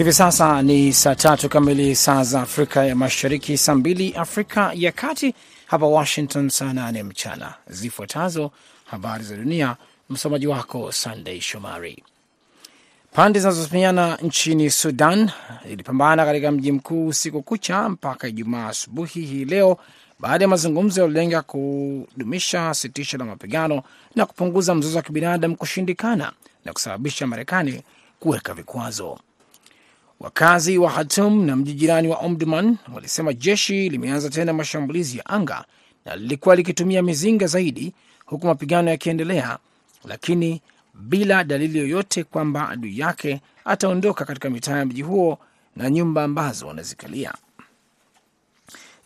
Hivi sasa ni saa tatu kamili saa za Afrika ya Mashariki, saa mbili Afrika ya Kati, hapa Washington saa nane mchana. Zifuatazo habari za dunia, msomaji wako Sandei Shomari. Pande zinazopigana nchini Sudan zilipambana katika mji mkuu usiku kucha mpaka Ijumaa asubuhi hii leo baada ya mazungumzo yaliyolenga kudumisha sitisho la mapigano na kupunguza mzozo wa kibinadamu kushindikana na kusababisha Marekani kuweka vikwazo. Wakazi wa Hatum na mji jirani wa Omdurman walisema jeshi limeanza tena mashambulizi ya anga na lilikuwa likitumia mizinga zaidi, huku mapigano yakiendelea, lakini bila dalili yoyote kwamba adui yake ataondoka katika mitaa ya mji huo na nyumba ambazo wanazikalia.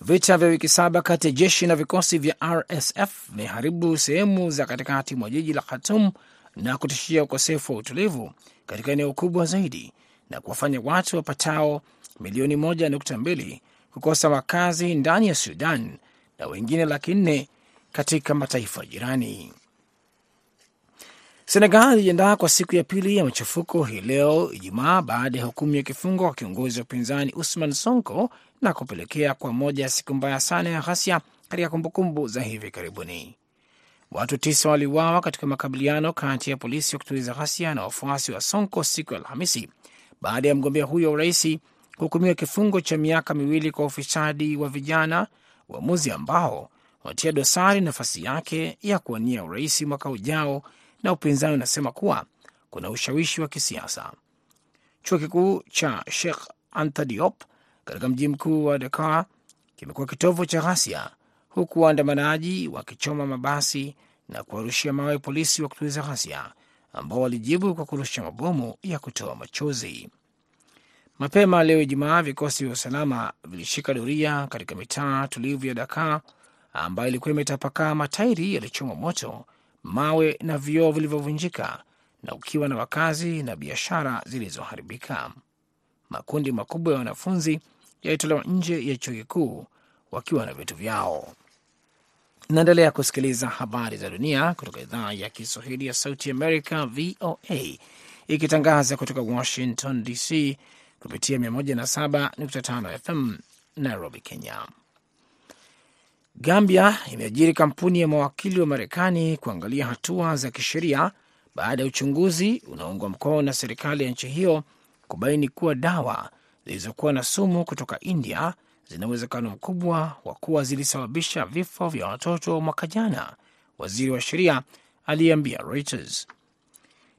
Vita vya wiki saba kati ya jeshi na vikosi vya RSF vimeharibu sehemu za katikati mwa jiji la Khartoum na kutishia ukosefu wa utulivu katika eneo kubwa zaidi na kuwafanya watu wapatao milioni moja nukta mbili kukosa makazi ndani ya Sudan na wengine laki nne katika mataifa jirani. Senegal ilijiandaa kwa siku ya pili ya machafuko hii leo Ijumaa baada ya hukumu ya kifungo kwa kiongozi wa upinzani Usman Sonko na kupelekea kwa moja ya siku mbaya sana ya ghasia katika kumbukumbu za hivi karibuni. Watu tisa waliuawa katika makabiliano kati ya polisi wa kutuliza ghasia na wafuasi wa Sonko siku ya Alhamisi baada ya mgombea huyo wa urais kuhukumiwa kifungo cha miaka miwili kwa ufisadi wa vijana, uamuzi ambao unatia dosari nafasi yake ya kuwania urais mwaka ujao, na upinzani unasema kuwa kuna ushawishi wa kisiasa. Chuo kikuu cha Sheikh Anta Diop katika mji mkuu wa Dakar kimekuwa kitovu cha ghasia, huku waandamanaji wakichoma mabasi na kuwarushia mawe polisi wa kutuliza ghasia ambao walijibu kwa kurusha mabomu ya kutoa machozi. Mapema leo Ijumaa, vikosi vya usalama vilishika doria katika mitaa tulivu ya Dakar ambayo ilikuwa imetapakaa matairi yaliyochomwa moto, mawe na vioo vilivyovunjika, na ukiwa na wakazi na biashara zilizoharibika. Makundi makubwa ya wanafunzi yalitolewa nje ya chuo kikuu wakiwa na vitu vyao. Naendelea kusikiliza habari za dunia kutoka idhaa ya Kiswahili ya Sauti Amerika, VOA, ikitangaza kutoka Washington DC kupitia 107.5 FM Nairobi, Kenya. Gambia imeajiri kampuni ya mawakili wa Marekani kuangalia hatua za kisheria baada ya uchunguzi unaoungwa mkono na serikali ya nchi hiyo kubaini kuwa dawa zilizokuwa na sumu kutoka India zina uwezekano mkubwa wa kuwa zilisababisha vifo vya watoto mwaka jana, waziri wa sheria aliyeambia Reuters.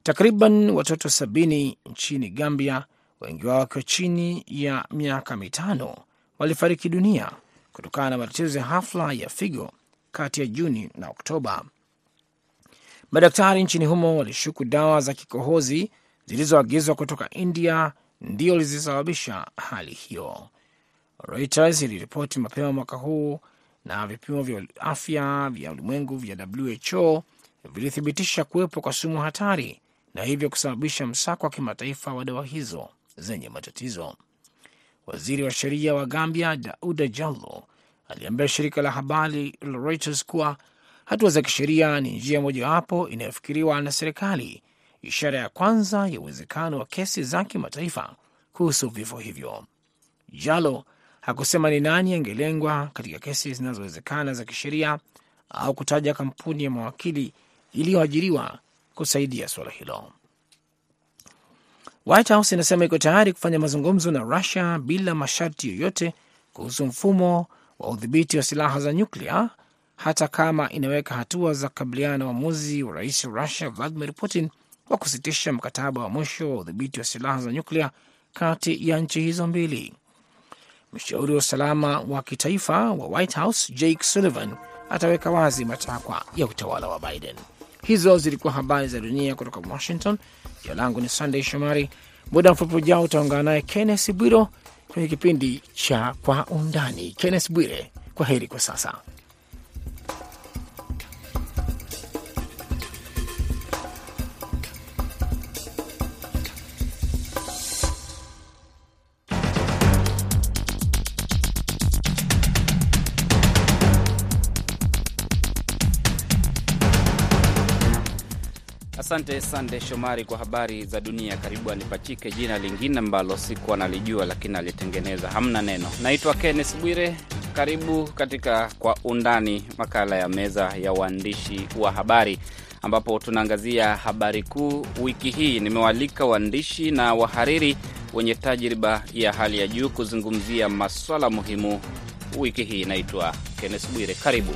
Takriban watoto sabini nchini Gambia, wengi wao wakiwa chini ya miaka mitano, walifariki dunia kutokana na matatizo ya hafla ya figo kati ya Juni na Oktoba. Madaktari nchini humo walishuku dawa za kikohozi zilizoagizwa kutoka India ndio zilizosababisha hali hiyo. Reuters iliripoti mapema mwaka huu na vipimo vya afya vya ulimwengu vya WHO vilithibitisha kuwepo kwa sumu hatari na hivyo kusababisha msako wa kimataifa wa dawa hizo zenye matatizo. Waziri wa sheria wa Gambia, Dauda Jallo, aliambia shirika la habari la Reuters kuwa hatua za kisheria ni njia mojawapo inayofikiriwa na serikali, ishara ya kwanza ya uwezekano wa kesi za kimataifa kuhusu vifo hivyo. Jallo hakusema ni nani angelengwa katika kesi zinazowezekana za kisheria au kutaja kampuni ya mawakili iliyoajiriwa kusaidia suala hilo. White House inasema iko tayari kufanya mazungumzo na Russia bila masharti yoyote kuhusu mfumo wa udhibiti wa silaha za nyuklia, hata kama inaweka hatua za kukabiliana na uamuzi wa rais wa Russia Vladimir Putin wa kusitisha mkataba wa mwisho wa udhibiti wa silaha za nyuklia kati ya nchi hizo mbili. Mshauri wa usalama wa kitaifa wa White House Jake Sullivan ataweka wazi matakwa ya utawala wa Biden. Hizo zilikuwa habari za dunia kutoka Washington. Jina langu ni Sunday Shomari. Muda mfupi ujao utaungana naye Kennes Bwiro kwenye kipindi cha Kwa Undani. Kennes Bwire, kwa heri kwa sasa. Asante Sande Shomari kwa habari za dunia. Karibu anipachike jina lingine ambalo sikuwa nalijua, lakini alitengeneza hamna neno. Naitwa Kenneth Bwire. Karibu katika Kwa Undani, makala ya meza ya waandishi wa habari, ambapo tunaangazia habari kuu wiki hii. Nimewaalika waandishi na wahariri wenye tajriba ya hali ya juu kuzungumzia maswala muhimu wiki hii. Naitwa Kenneth Bwire, karibu.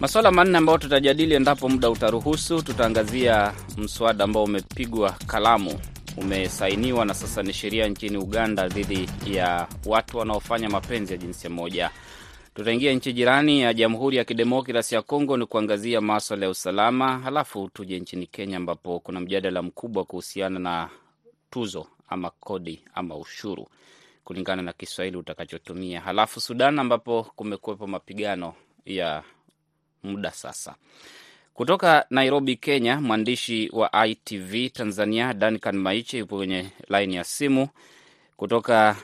Masuala manne ambayo tutajadili endapo muda utaruhusu. Tutaangazia mswada ambao umepigwa kalamu, umesainiwa na sasa ni sheria nchini Uganda dhidi ya watu wanaofanya mapenzi ya jinsia moja. Tutaingia nchi jirani ya Jamhuri ya Kidemokrasi ya Kongo ni kuangazia maswala ya usalama, halafu tuje nchini Kenya ambapo kuna mjadala mkubwa kuhusiana na tuzo ama kodi ama ushuru kulingana na Kiswahili utakachotumia, halafu Sudan ambapo kumekuwepo mapigano ya muda sasa. Kutoka Nairobi, Kenya, mwandishi wa ITV Tanzania Duncan Maiche yupo kwenye laini ya simu. Kutoka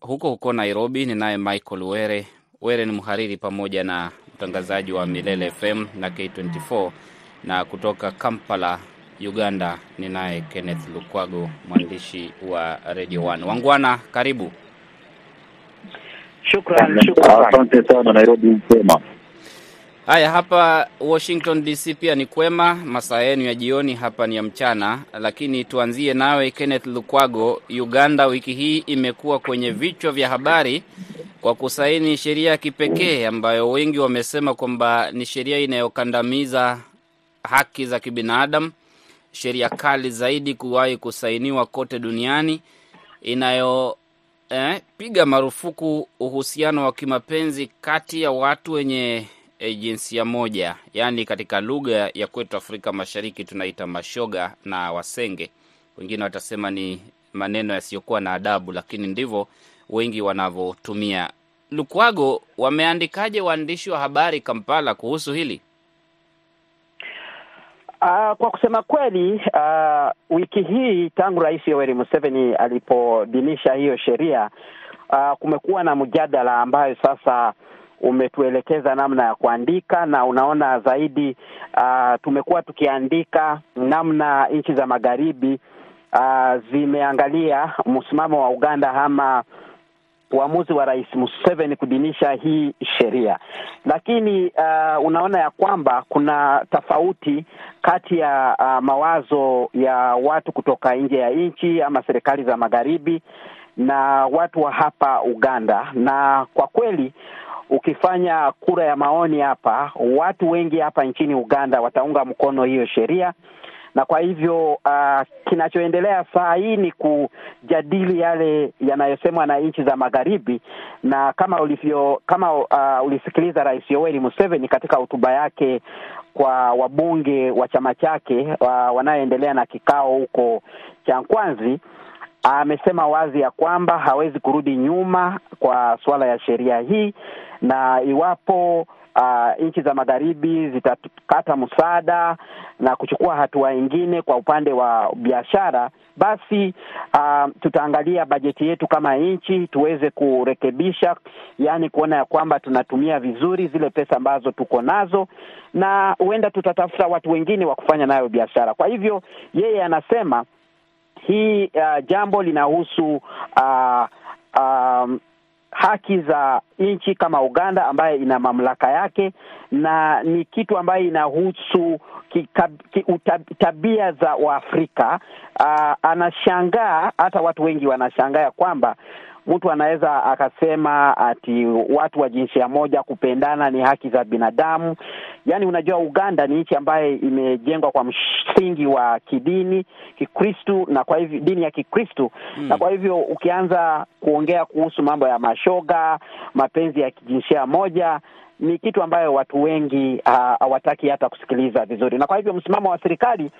huko huko Nairobi ninaye Michael Were. Were ni mhariri pamoja na mtangazaji wa Milele FM na K24, na kutoka Kampala, Uganda ninaye Kenneth Lukwago, mwandishi wa Radio 1. Wangwana, karibu. Shukran, shukran. Asante sana Nairobi sema. Haya, hapa Washington DC pia ni kwema, masaa yenu ya jioni, hapa ni ya mchana. Lakini tuanzie nawe Kenneth Lukwago. Uganda wiki hii imekuwa kwenye vichwa vya habari kwa kusaini sheria ya kipekee ambayo wengi wamesema kwamba ni sheria inayokandamiza haki za kibinadamu, sheria kali zaidi kuwahi kusainiwa kote duniani, inayo eh, piga marufuku uhusiano wa kimapenzi kati ya watu wenye E, jinsia moja, yaani katika lugha ya kwetu Afrika Mashariki tunaita mashoga na wasenge. Wengine watasema ni maneno yasiyokuwa na adabu, lakini ndivyo wengi wanavyotumia. Lukwago, wameandikaje waandishi wa habari Kampala kuhusu hili? Uh, kwa kusema kweli uh, wiki hii tangu Rais Yoweri Museveni alipoidhinisha hiyo sheria uh, kumekuwa na mjadala ambayo sasa umetuelekeza namna ya kuandika na unaona zaidi, uh, tumekuwa tukiandika namna nchi za magharibi uh, zimeangalia msimamo wa Uganda ama uamuzi wa Rais Museveni kudinisha hii sheria, lakini uh, unaona ya kwamba kuna tofauti kati ya uh, mawazo ya watu kutoka nje ya nchi ama serikali za magharibi na watu wa hapa Uganda, na kwa kweli ukifanya kura ya maoni hapa, watu wengi hapa nchini Uganda wataunga mkono hiyo sheria, na kwa hivyo uh, kinachoendelea saa hii ni kujadili yale yanayosemwa na nchi za magharibi, na kama ulivyo kama uh, ulisikiliza Rais Yoweri Museveni katika hotuba yake kwa wabunge wa chama chake uh, wanaoendelea na kikao huko Chankwanzi amesema wazi ya kwamba hawezi kurudi nyuma kwa suala ya sheria hii, na iwapo uh, nchi za magharibi zitakata msaada na kuchukua hatua ingine kwa upande wa biashara, basi uh, tutaangalia bajeti yetu kama nchi tuweze kurekebisha, yaani kuona ya kwamba tunatumia vizuri zile pesa ambazo tuko nazo, na huenda tutatafuta watu wengine wa kufanya nayo biashara. Kwa hivyo yeye anasema hii uh, jambo linahusu uh, um, haki za nchi kama Uganda ambayo ina mamlaka yake, na ni kitu ambayo inahusu tabia za Waafrika. Uh, anashangaa, hata watu wengi wanashangaa ya kwamba mtu anaweza akasema ati watu wa jinsia moja kupendana ni haki za binadamu. Yaani, unajua Uganda ni nchi ambayo imejengwa kwa msingi wa kidini Kikristu, na kwa hivyo dini ya Kikristu hmm. Na kwa hivyo ukianza kuongea kuhusu mambo ya mashoga, mapenzi ya kijinsia moja ni kitu ambayo watu wengi hawataki uh, hata kusikiliza vizuri, na kwa hivyo msimamo wa serikali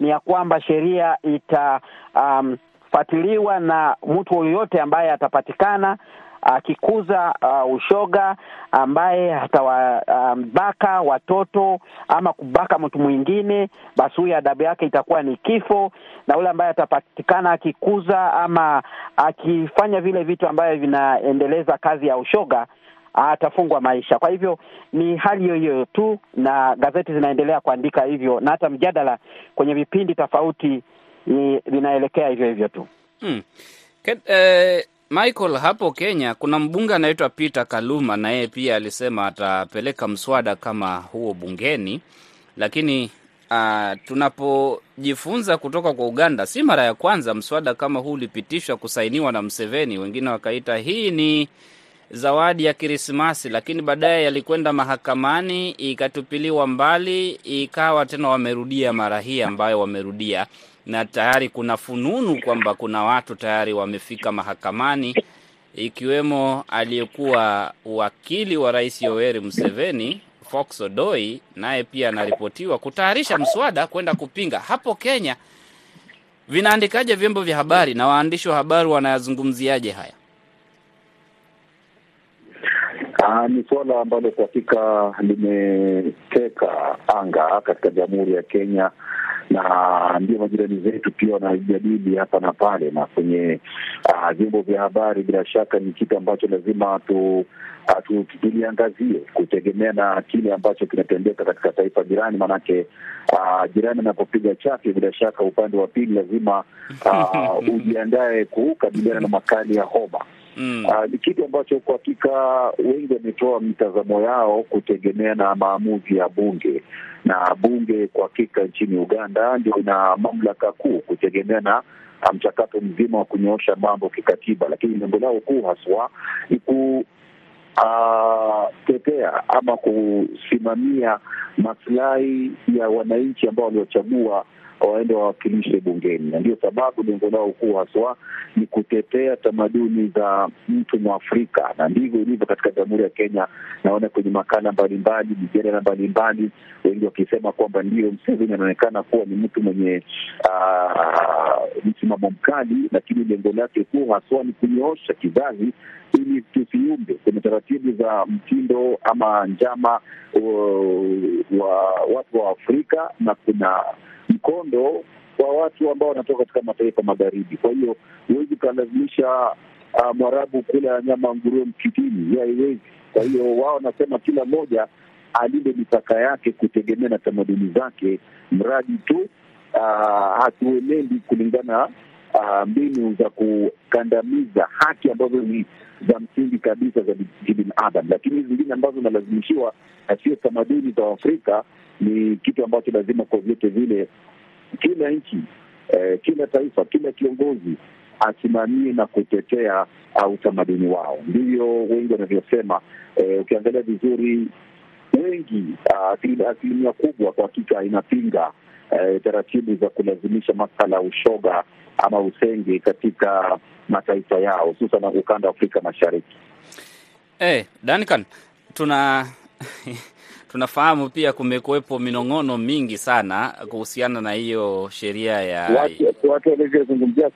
ni ya kwamba sheria ita um, fuatiliwa na mtu yoyote ambaye atapatikana akikuza uh, ushoga ambaye atawabaka um, watoto ama kubaka mtu mwingine, basi huyo adabu yake itakuwa ni kifo, na yule ambaye atapatikana akikuza ama akifanya vile vitu ambavyo vinaendeleza kazi ya ushoga atafungwa maisha. Kwa hivyo ni hali hiyo hiyo tu, na gazeti zinaendelea kuandika hivyo, na hata mjadala kwenye vipindi tofauti vinaelekea hivyo hivyo tu. Hmm. Ket, eh, Michael, hapo Kenya kuna mbunge anaitwa Peter Kaluma na yeye pia alisema atapeleka mswada kama huo bungeni, lakini uh, tunapojifunza kutoka kwa Uganda, si mara ya kwanza mswada kama huu ulipitishwa kusainiwa na Mseveni, wengine wakaita hii ni zawadi ya Krismasi, lakini baadaye yalikwenda mahakamani, ikatupiliwa mbali, ikawa tena wamerudia mara hii ambayo wamerudia, na tayari kuna fununu kwamba kuna watu tayari wamefika mahakamani, ikiwemo aliyekuwa wakili wa Rais Yoweri Museveni Fox Odoi, naye pia anaripotiwa kutayarisha mswada kwenda kupinga. Hapo Kenya vinaandikaje vyombo vya habari na waandishi wa habari wanayazungumziaje haya? Aa, ni suala ambalo kwa hakika limeteka anga katika Jamhuri ya Kenya, na ndio majirani zetu pia wanajadili hapa na pale, na kwenye vyombo uh, vya habari. Bila shaka ni kitu ambacho lazima tu uh, tuliangazie kutegemea na kile ambacho kinatendeka katika taifa jirani, maanake uh, jirani anapopiga chake, bila shaka upande wa pili lazima uh, ujiandae kukabiliana na makali ya homa. Mm. Uh, ni kitu ambacho kwa hakika wengi wametoa mitazamo yao kutegemea na maamuzi ya bunge, na bunge kwa hakika nchini Uganda ndio ina mamlaka kuu kutegemea na mchakato mzima wa kunyoosha mambo kikatiba, lakini lengo lao kuu haswa ni ku Uh, ama kusimamia maslahi ya wananchi ambao waliochagua waende wawakilishe bungeni, na ndio sababu lengo lao kuu haswa ni kutetea tamaduni za mtu Mwafrika, na ndivyo ilivyo katika Jamhuri ya Kenya. Naona kwenye makala mbalimbali, mijadala mbalimbali, wengi wakisema kwamba ndio Mseveni anaonekana kuwa ni mtu mwenye uh, msimamo mkali, lakini lengo lake kuu haswa ni kunyoosha kizazi ili tusiumbe. Kwenye taratibu za mtindo ama njama uh, wa watu wa Afrika na kuna mkondo kwa watu ambao wanatoka katika mataifa magharibi. Kwa hiyo huwezi ukalazimisha uh, Mwarabu kula nyama nguruwe msikitini, haiwezi. Kwa hiyo wao wanasema kila mmoja alinde mipaka yake kutegemea na tamaduni zake, mradi tu uh, hatuenendi kulingana mbinu za kukandamiza haki ambazo ni za msingi kabisa za kibinadamu, lakini zingine ambazo zinalazimishiwa na sio tamaduni za Afrika ni kitu ambacho lazima kwa vyote vile kila nchi eh, kila taifa, kila kiongozi asimamie na kutetea uh, utamaduni wao. Ndivyo wengi wanavyosema. Eh, ukiangalia vizuri, wengi uh, asilimia kubwa kwa hakika inapinga eh, taratibu za kulazimisha masala ya ushoga ama usenge katika mataifa yao, hususan ukanda wa Afrika Mashariki. Hey, Duncan, tuna tunafahamu pia kumekuwepo minong'ono mingi sana kuhusiana na hiyo sheria ya watu walivyozungumzia.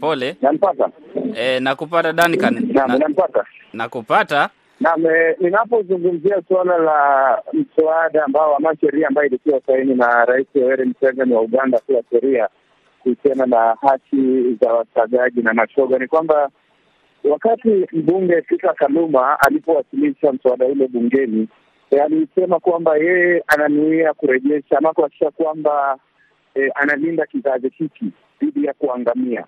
Pole. Nampata. E, nakupata Duncan, nakupata Naam, ninapozungumzia suala la mswada ambao ama sheria ambayo ilitiwa saini na Rais Yoweri Museveni wa Uganda kuwa sheria kuhusiana na haki za wasagaji na mashoga, ni kwamba wakati mbunge Peter Kaluma alipowasilisha mswada ule bungeni, alisema kwamba yeye ananuia kurejesha ama kuhakikisha kwamba e, analinda kizazi hiki dhidi ya kuangamia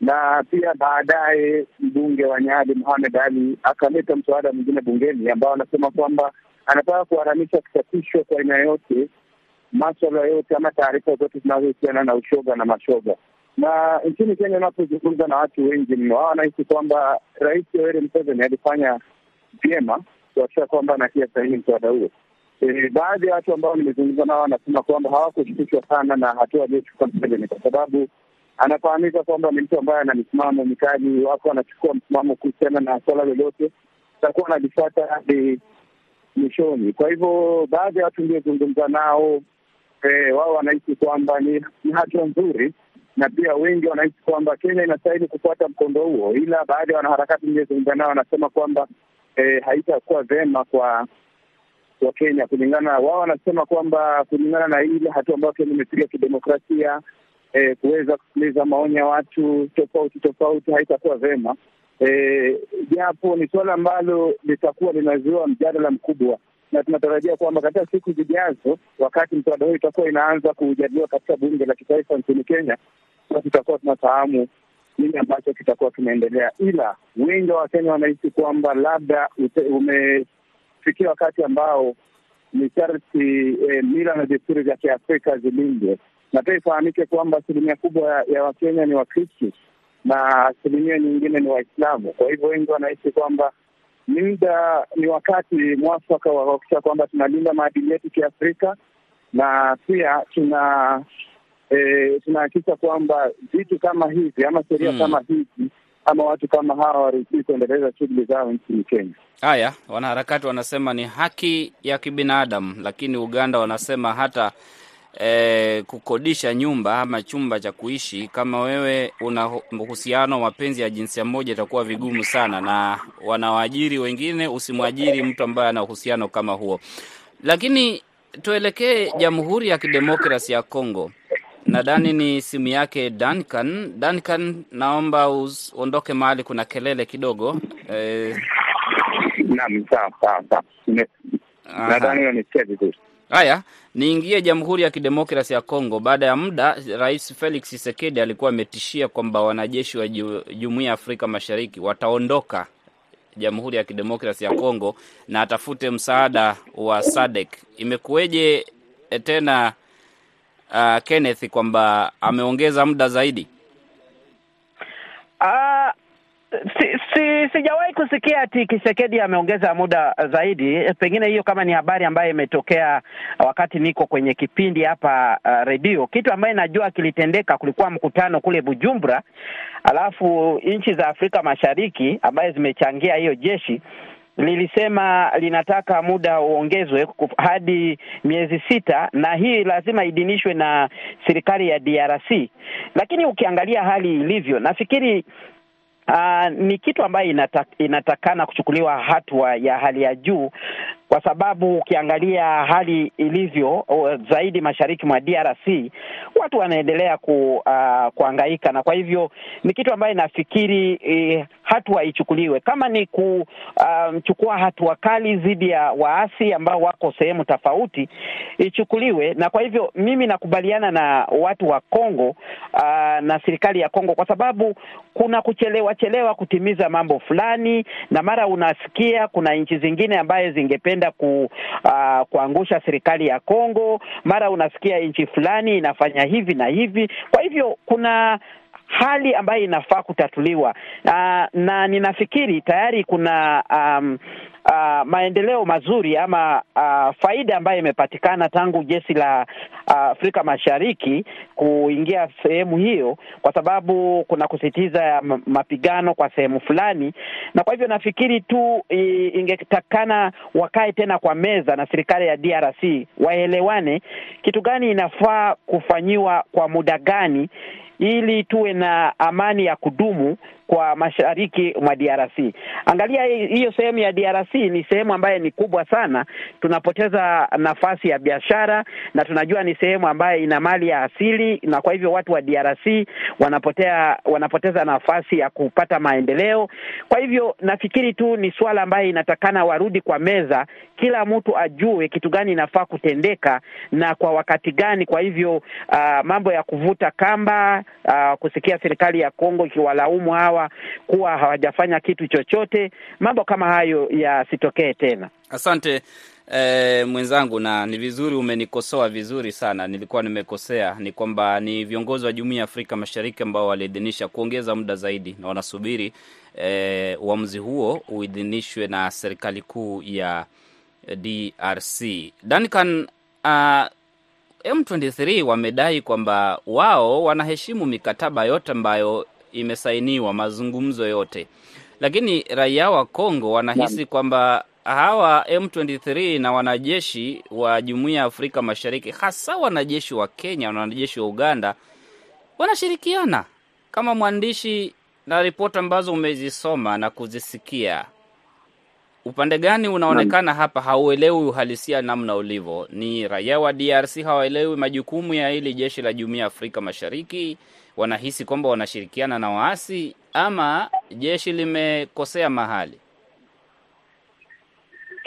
na pia baadaye mbunge wa Nyali Mohamed Ali akaleta mswada mwingine bungeni ambao anasema kwamba anataka kuharamisha kusafishwa kwa aina yote maswala yote ama taarifa zote zinazohusiana na ushoga na mashoga. Na nchini Kenya, unapozungumza na watu wengi mno, hao wanahisi kwamba Rais Yoweri Museveni alifanya vyema kuakisha kwamba anatia sahihi mswada huo. E, baadhi ya watu ambao nimezungumza nao wanasema kwamba hawakushtushwa sana na hatua aliyochukua Museveni kwa sababu anafahamika kwamba ni mtu ambaye ana misimamo mikali. Wako anachukua msimamo kuhusiana na swala lolote, atakuwa analifata hadi mwishoni. Kwa hivyo baadhi ya watu niliozungumza nao e, wao wanahisi kwamba ni, ni hatua nzuri na pia wengi wanahisi kwamba Kenya inastahili kufuata mkondo huo, ila baadhi ya wanaharakati niliozungumza nao wanasema kwamba eh, haitakuwa vema kwa wa Kenya kulingana wao, wanasema kwamba kulingana na ile hatua ambayo Kenya imepiga kidemokrasia, eh, kuweza kusikiliza maoni ya watu tofauti tofauti haitakuwa vema japo e, ni suala ambalo litakuwa linazua mjadala mkubwa, na tunatarajia kwamba katika siku zijazo, wakati mswada huu itakuwa inaanza kujadiliwa katika bunge la kitaifa nchini Kenya, tutakuwa tunafahamu nini ambacho kitakuwa kinaendelea. Ila wengi wa Wakenya wanahisi kwamba labda umefikia wakati ambao ni sharti e, mila na desturi za Kiafrika zilindwe, na pia ifahamike kwamba asilimia kubwa ya Wakenya ni Wakristo na asilimia nyingine ni Waislamu. Kwa hivyo wengi wanahisi kwamba ni muda, ni wakati mwafaka wa kuhakikisha kwamba tunalinda maadili yetu kiafrika na pia tuna e, tunahakikisha kwamba vitu kama hivi ama sheria hmm, kama hizi ama watu kama hawa waruhusiwi kuendeleza shughuli zao nchini Kenya. Haya, wanaharakati wanasema ni haki ya kibinadamu, lakini Uganda wanasema hata E, kukodisha nyumba ama chumba cha kuishi, kama wewe una uhusiano mapenzi ya jinsia moja, itakuwa vigumu sana, na wanawaajiri wengine. Usimwajiri mtu ambaye ana uhusiano kama huo. Lakini tuelekee Jamhuri ya Kidemokrasi ya Kongo. Nadhani ni simu yake Duncan. Duncan, naomba uondoke mahali kuna kelele kidogo. Eh, Naam, sawa sawa sawa, nadhani unanisikia vizuri. Haya, niingie Jamhuri ya Kidemokrasi ya Kongo. Baada ya muda, Rais Felix Tshisekedi alikuwa ametishia kwamba wanajeshi wa Jumuiya ya Afrika Mashariki wataondoka Jamhuri ya Kidemokrasi ya Kongo na atafute msaada wa SADC. Imekuweje tena uh, Kenneth, kwamba ameongeza muda zaidi? Uh, sijawahi kusikia ati Kisekedi ameongeza muda zaidi. Pengine hiyo kama ni habari ambayo imetokea wakati niko kwenye kipindi hapa uh, redio. Kitu ambayo najua kilitendeka, kulikuwa mkutano kule Bujumbura, alafu nchi za Afrika Mashariki ambayo zimechangia hiyo jeshi lilisema linataka muda uongezwe hadi miezi sita, na hii lazima idinishwe na serikali ya DRC. Lakini ukiangalia hali ilivyo, nafikiri Uh, ni kitu ambayo inata, inatakana kuchukuliwa hatua ya hali ya juu kwa sababu ukiangalia hali ilivyo zaidi mashariki mwa DRC watu wanaendelea ku, uh, kuangaika na kwa hivyo ni kitu ambayo inafikiri eh, hatua ichukuliwe kama ni kuchukua um, hatua kali dhidi ya waasi ambao wako sehemu tofauti ichukuliwe. Na kwa hivyo mimi nakubaliana na watu wa Kongo uh, na serikali ya Kongo kwa sababu kuna kuchelewa chelewa kutimiza mambo fulani, na mara unasikia kuna nchi zingine ambaye zingependa ku, uh, kuangusha serikali ya Kongo, mara unasikia nchi fulani inafanya hivi na hivi. Kwa hivyo kuna hali ambayo inafaa kutatuliwa. Uh, na ninafikiri tayari kuna um, uh, maendeleo mazuri ama uh, faida ambayo imepatikana tangu jeshi la uh, Afrika Mashariki kuingia sehemu hiyo, kwa sababu kuna kusitiza mapigano kwa sehemu fulani, na kwa hivyo nafikiri tu ingetakana wakae tena kwa meza na serikali ya DRC waelewane kitu gani inafaa kufanyiwa kwa muda gani ili tuwe na amani ya kudumu kwa mashariki mwa DRC. Angalia hiyo sehemu ya DRC ni sehemu ambayo ni kubwa sana, tunapoteza nafasi ya biashara na tunajua ni sehemu ambayo ina mali ya asili, na kwa hivyo watu wa DRC wanapotea, wanapoteza nafasi ya kupata maendeleo. Kwa hivyo nafikiri tu ni swala ambayo inatakana warudi kwa meza, kila mtu ajue kitu gani inafaa kutendeka na kwa wakati gani. Kwa hivyo uh, mambo ya kuvuta kamba uh, kusikia serikali ya Kongo ikiwalaumu hawa kuwa hawajafanya kitu chochote, mambo kama hayo yasitokee tena. Asante eh, mwenzangu, na ni vizuri umenikosoa vizuri sana. Nilikuwa nimekosea, ni kwamba ni viongozi wa Jumuiya ya Afrika Mashariki ambao waliidhinisha kuongeza muda zaidi na wanasubiri eh, uamuzi huo uidhinishwe na serikali kuu ya DRC. Duncan, uh, M23 wamedai kwamba wao wanaheshimu mikataba yote ambayo imesainiwa, mazungumzo yote, lakini raia wa Kongo wanahisi kwamba hawa M23 na wanajeshi wa Jumuiya ya Afrika Mashariki, hasa wanajeshi wa Kenya na wanajeshi wa Uganda wanashirikiana. Kama mwandishi na ripoti ambazo umezisoma na kuzisikia, upande gani unaonekana hapa? Hauelewi uhalisia namna ulivyo? Ni raia wa DRC hawaelewi majukumu ya hili jeshi la Jumuiya ya Afrika Mashariki, wanahisi kwamba wanashirikiana na waasi, ama jeshi limekosea mahali?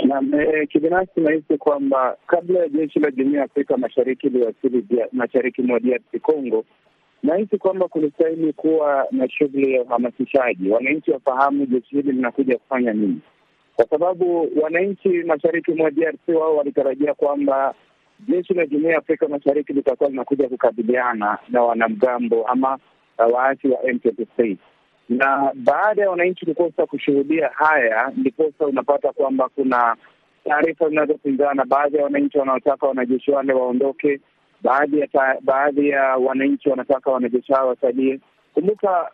Na kibinafsi nahisi kwamba kabla ya jeshi la Jumuiya ya Afrika Mashariki liwasili mashariki mwa DRC Congo, nahisi kwamba kulistahili kuwa na shughuli ya uhamasishaji, wananchi wafahamu jeshi hili linakuja kufanya nini, kwa sababu wananchi mashariki mwa DRC wao walitarajia kwamba jeshi la Jumuiya ya Afrika Mashariki litakuwa linakuja kukabiliana na wanamgambo ama waasi wa M23 na baada ya wananchi kukosa kushuhudia haya, ndiposa unapata kwamba kuna taarifa zinazopinzana. Baadhi ya wananchi wanaotaka wanajeshi wale waondoke, baadhi ya baadhi ya wananchi wanataka wanajeshi hao wasalie. Kumbuka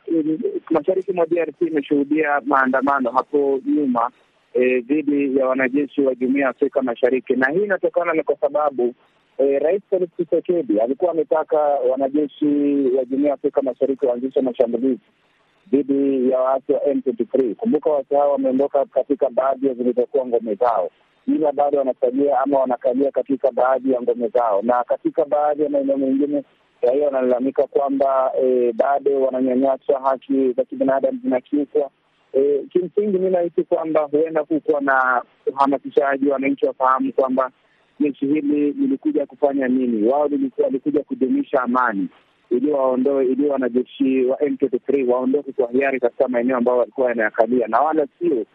mashariki mwa DRC imeshuhudia maandamano hapo nyuma dhidi e, ya wanajeshi wa Jumuiya ya Afrika Mashariki, na hii inatokana ni kwa sababu e, Rais Felix Tshisekedi alikuwa ametaka wanajeshi wa Jumuiya ya Afrika Mashariki waanzishe mashambulizi dhidi ya waasi wa M23. Kumbuka waasi hao wameondoka katika baadhi ya zilizokuwa ngome zao, ila bado wanasalia ama wanakalia katika baadhi ya ngome zao, na katika baadhi ya maeneo mengine raia wanalalamika kwamba e, bado wananyanyaswa, haki za kibinadamu zinakiukwa. E, kimsingi mi nahisi kwamba huenda kukuwa na uhamasishaji, wananchi wafahamu kwamba jeshi hili lilikuja kufanya nini. Wao walikuja kudumisha amani ili waondoe ili wanajeshi wa M23 waondoke kwa hiari katika maeneo ambayo walikuwa yanayakalia na wala sio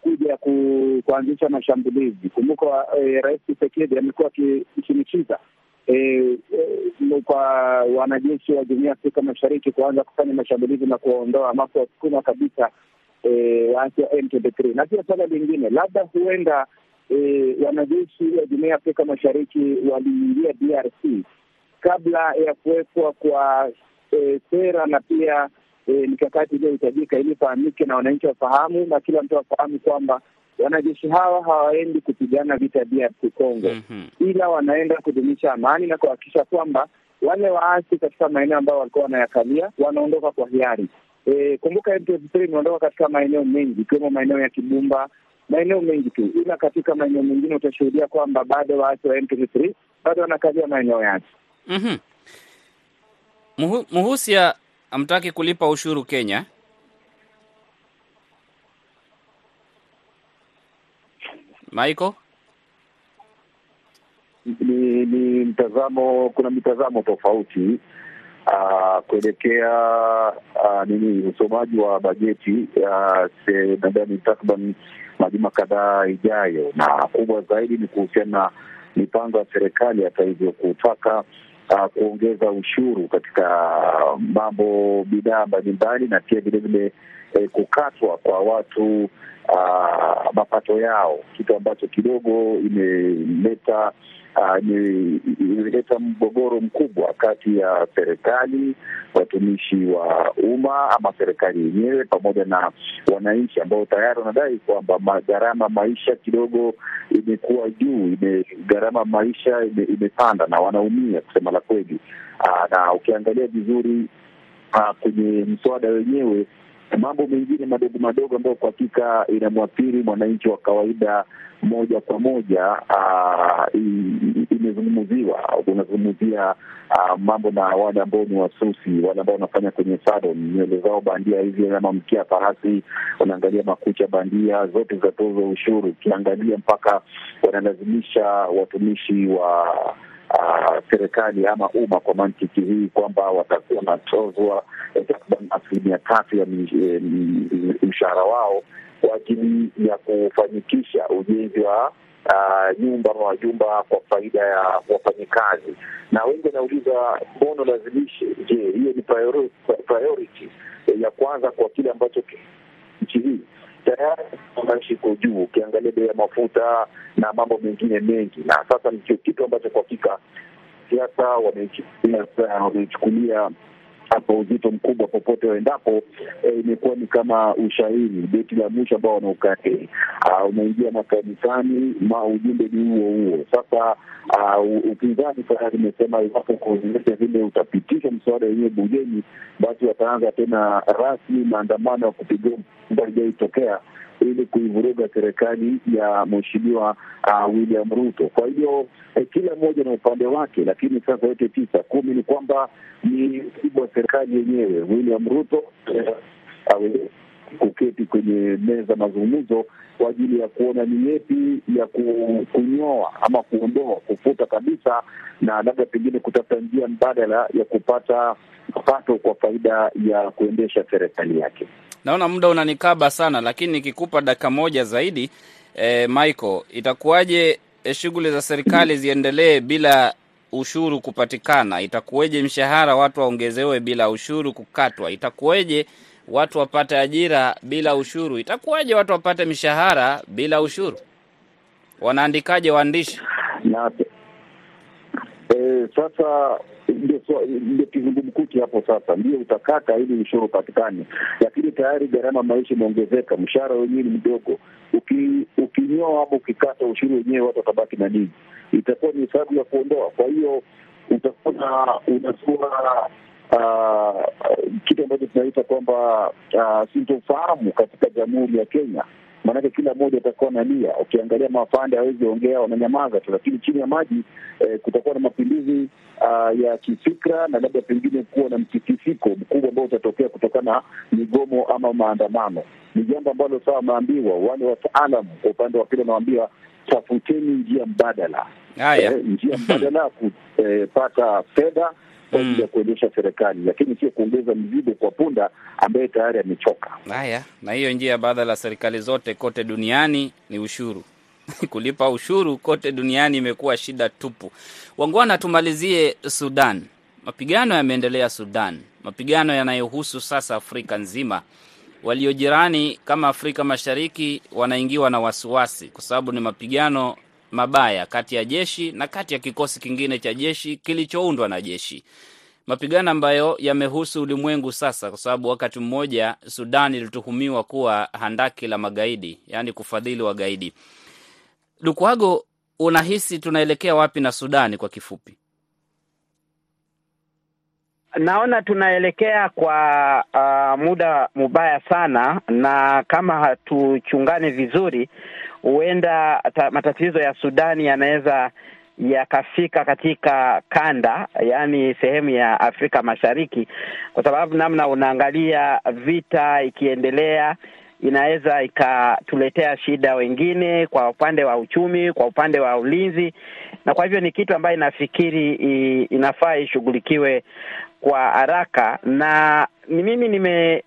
kuja ku, kuanzisha mashambulizi. Kumbuka e, Rais Tshisekedi amekuwa akishinikiza e, e, kwa wanajeshi wa Jumuiya ya Afrika Mashariki kuanza kufanya mashambulizi na kuwaondoa ama kuwasukuma kabisa eh, waasi wa M23. Na pia suala lingine, labda huenda eh, wanajeshi wa Jumuiya ya Afrika Mashariki waliingia DRC kabla ya kuwekwa kwa e, sera na pia e, mikakati iliyohitajika ili fahamike na wananchi wafahamu na kila mtu afahamu kwamba wanajeshi hawa hawaendi kupigana vita DRC Congo, mm -hmm. ila wanaenda kudumisha amani na kuhakikisha kwamba wale waasi katika maeneo ambayo walikuwa wanayakalia wanaondoka kwa hiari. E, kumbuka M23 imeondoka katika maeneo mengi ikiwemo maeneo ya Kibumba, maeneo mengi tu, ila katika maeneo mengine utashuhudia kwamba bado waasi wa M23 bado wanakalia maeneo yake. mm -hmm. Muhusia amtaki kulipa ushuru Kenya. Michael, ni, ni mtazamo, kuna mitazamo tofauti uh, kuelekea uh, nini usomaji wa bajeti uh, nadhani takriban majuma kadhaa ijayo, na kubwa zaidi ni kuhusiana na mipango ya serikali hata hivyo kutaka uh, kuongeza ushuru katika mambo bidhaa mbalimbali na pia vilevile eh, kukatwa kwa watu uh, mapato yao, kitu ambacho kidogo imeleta imeleta mgogoro mkubwa kati ya serikali, watumishi wa umma ama serikali yenyewe pamoja na wananchi ambao tayari wanadai kwamba gharama maisha kidogo imekuwa juu, gharama maisha imepanda na wanaumia kusema la kweli. Uh, na ukiangalia vizuri uh, kwenye mswada wenyewe mambo mengine madogo madogo ambayo kwa hakika inamwathiri mwananchi wa kawaida moja kwa moja imezungumziwa. Unazungumzia mambo na wale ambao ni wasusi, wale ambao wanafanya kwenye salon, nywele zao bandia hizi ama mkia farasi, wanaangalia makucha bandia, zote zinatozwa ushuru. Ukiangalia mpaka wanalazimisha watumishi wa serikali ama umma kwa mantiki hii kwamba watakuwa wanatozwa takriban asilimia tatu ya mshahara wao kwa ajili ya kufanikisha ujenzi wa uh, nyumba ama majumba kwa faida ya wafanyikazi. Na wengi wanauliza mbono lazimishi? Je, hiyo ni priority ya kwanza kwa kile ambacho nchi hii tayari maisha iko juu, ukiangalia bei ya mafuta na mambo mengine mengi, na sasa ndicho kitu ambacho kwa hakika siasa wameichukulia kwa uzito mkubwa popote waendapo. Imekuwa e, ni kama ushairi, beti la mwisho ambao wanaukatili unaingia makanisani, ma ujumbe ni huo huo. Sasa upinzani tayari imesema iwapo kuonyesha vile utapitisha mswada wenyewe bungeni, basi wataanza tena rasmi maandamano ya kupiga ijaitokea ili kuivuruga serikali ya mheshimiwa uh, William Ruto. Kwa hiyo eh, kila mmoja na upande wake, lakini sasa yote tisa kumi ni kwamba ni msibu wa serikali yenyewe William Ruto eh, kuketi kwenye meza mazungumzo kwa ajili ya kuona ni yepi ya kunyoa ama kuondoa, kufuta kabisa, na labda pengine kutafuta njia mbadala ya kupata pato kwa faida ya kuendesha serikali yake. Naona muda unanikaba sana, lakini nikikupa dakika moja zaidi eh, Michael, itakuwaje eh, shughuli za serikali ziendelee bila ushuru kupatikana? Itakuweje mshahara watu waongezewe bila ushuru kukatwa? Itakuweje watu wapate ajira bila ushuru? Itakuwaje watu wapate mishahara bila ushuru? Wanaandikaje waandishi? na e, sasa ndio kizungumkuti hapo. Sasa ndio utakata ili ushuru upatikane, lakini tayari gharama maisha imeongezeka, mshahara wenyewe ni mdogo. Uki, ukinyoa ama ukikata ushuru wenyewe, watu watabaki na nini? Itakuwa ni hesabu ya kuondoa. Kwa hiyo utakuwa unasua Uh, kitu ambacho tunaita kwamba uh, sintofahamu katika jamhuri ya Kenya, maanake kila mmoja atakuwa nalia. Ukiangalia mafande hawezi ongea, wananyamaza tu, lakini chini ya maji eh, kutakuwa na mapinduzi uh, ya kifikra na labda pengine kuwa na mtikisiko mkubwa ambao utatokea kutokana na migomo ama maandamano. Ni jambo ambalo sawa wameambiwa wale wataalam kwa upande wa pili, wanawambia tafuteni njia mbadala eh, njia mbadala kupata kupata fedha kwa ajili ya kuendesha serikali, lakini sio kuongeza mzigo kwa punda ambaye tayari amechoka. haya, na hiyo njia badala la serikali zote kote duniani ni ushuru. Kulipa ushuru kote duniani imekuwa shida tupu. Wangwana, tumalizie Sudan. Mapigano yameendelea Sudan, mapigano yanayohusu sasa Afrika nzima. Walio jirani kama Afrika Mashariki wanaingiwa na wasiwasi, kwa sababu ni mapigano mabaya kati ya jeshi na kati ya kikosi kingine cha jeshi kilichoundwa na jeshi, mapigano ambayo yamehusu ulimwengu sasa, kwa sababu wakati mmoja Sudan ilituhumiwa kuwa handaki la magaidi, yaani kufadhili wagaidi. Lukwago, unahisi tunaelekea wapi na Sudani kwa kifupi? Naona tunaelekea kwa uh, muda mubaya sana, na kama hatuchungane vizuri, huenda matatizo ya Sudani yanaweza yakafika katika kanda, yaani sehemu ya Afrika Mashariki, kwa sababu namna unaangalia vita ikiendelea inaweza ikatuletea shida wengine, kwa upande wa uchumi, kwa upande wa ulinzi, na kwa hivyo ni kitu ambayo inafikiri inafaa ishughulikiwe kwa haraka, na mimi mimi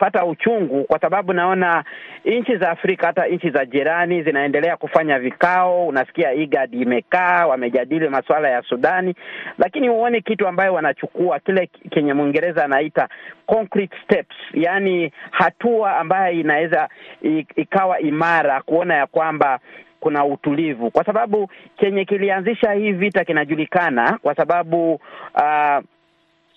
nimepata uchungu kwa sababu naona nchi za Afrika, hata nchi za jirani zinaendelea kufanya vikao. Unasikia IGAD imekaa wamejadili masuala ya Sudani, lakini huone kitu ambayo wanachukua kile kenye Mwingereza anaita concrete steps, yaani hatua ambayo inaweza ikawa imara kuona ya kwamba kuna utulivu, kwa sababu chenye kilianzisha hii vita kinajulikana, kwa sababu uh,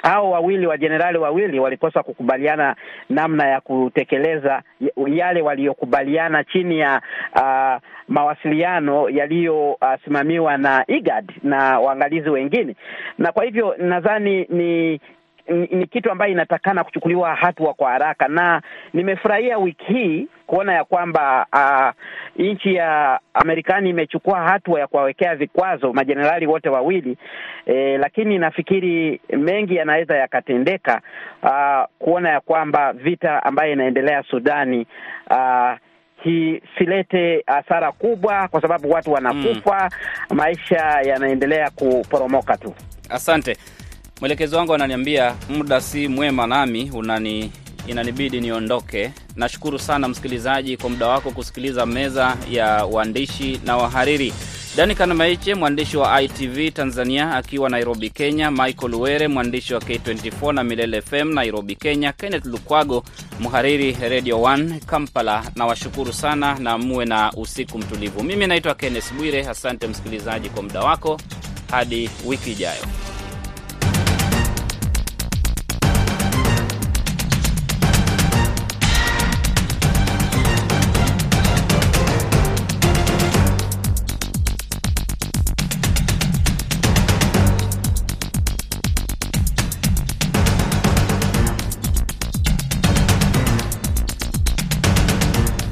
hao wawili wajenerali wawili walikosa kukubaliana namna ya kutekeleza yale waliyokubaliana chini ya uh, mawasiliano yaliyosimamiwa uh, na IGAD na waangalizi wengine, na kwa hivyo nadhani ni ni, kitu ambayo inatakana kuchukuliwa hatua kwa haraka, na nimefurahia wiki hii kuona ya kwamba uh, nchi ya Amerikani imechukua hatua ya kuwawekea vikwazo majenerali wote wawili eh, lakini nafikiri mengi yanaweza yakatendeka uh, kuona ya kwamba vita ambayo inaendelea Sudani uh, isilete hasara kubwa, kwa sababu watu wanakufa, mm. maisha yanaendelea kuporomoka tu. Asante. Mwelekezi wangu ananiambia muda si mwema, nami unani inanibidi niondoke. Nashukuru sana msikilizaji kwa muda wako kusikiliza meza ya waandishi na wahariri. Dani Kanamaiche, mwandishi wa ITV Tanzania akiwa Nairobi, Kenya, Michael Were, mwandishi wa K24 na Milele FM Nairobi, Kenya, Kenneth Lukwago, mhariri Radio 1 Kampala. Na washukuru sana na muwe na usiku mtulivu. Mimi naitwa Kenneth Bwire. Asante msikilizaji kwa muda wako, hadi wiki ijayo.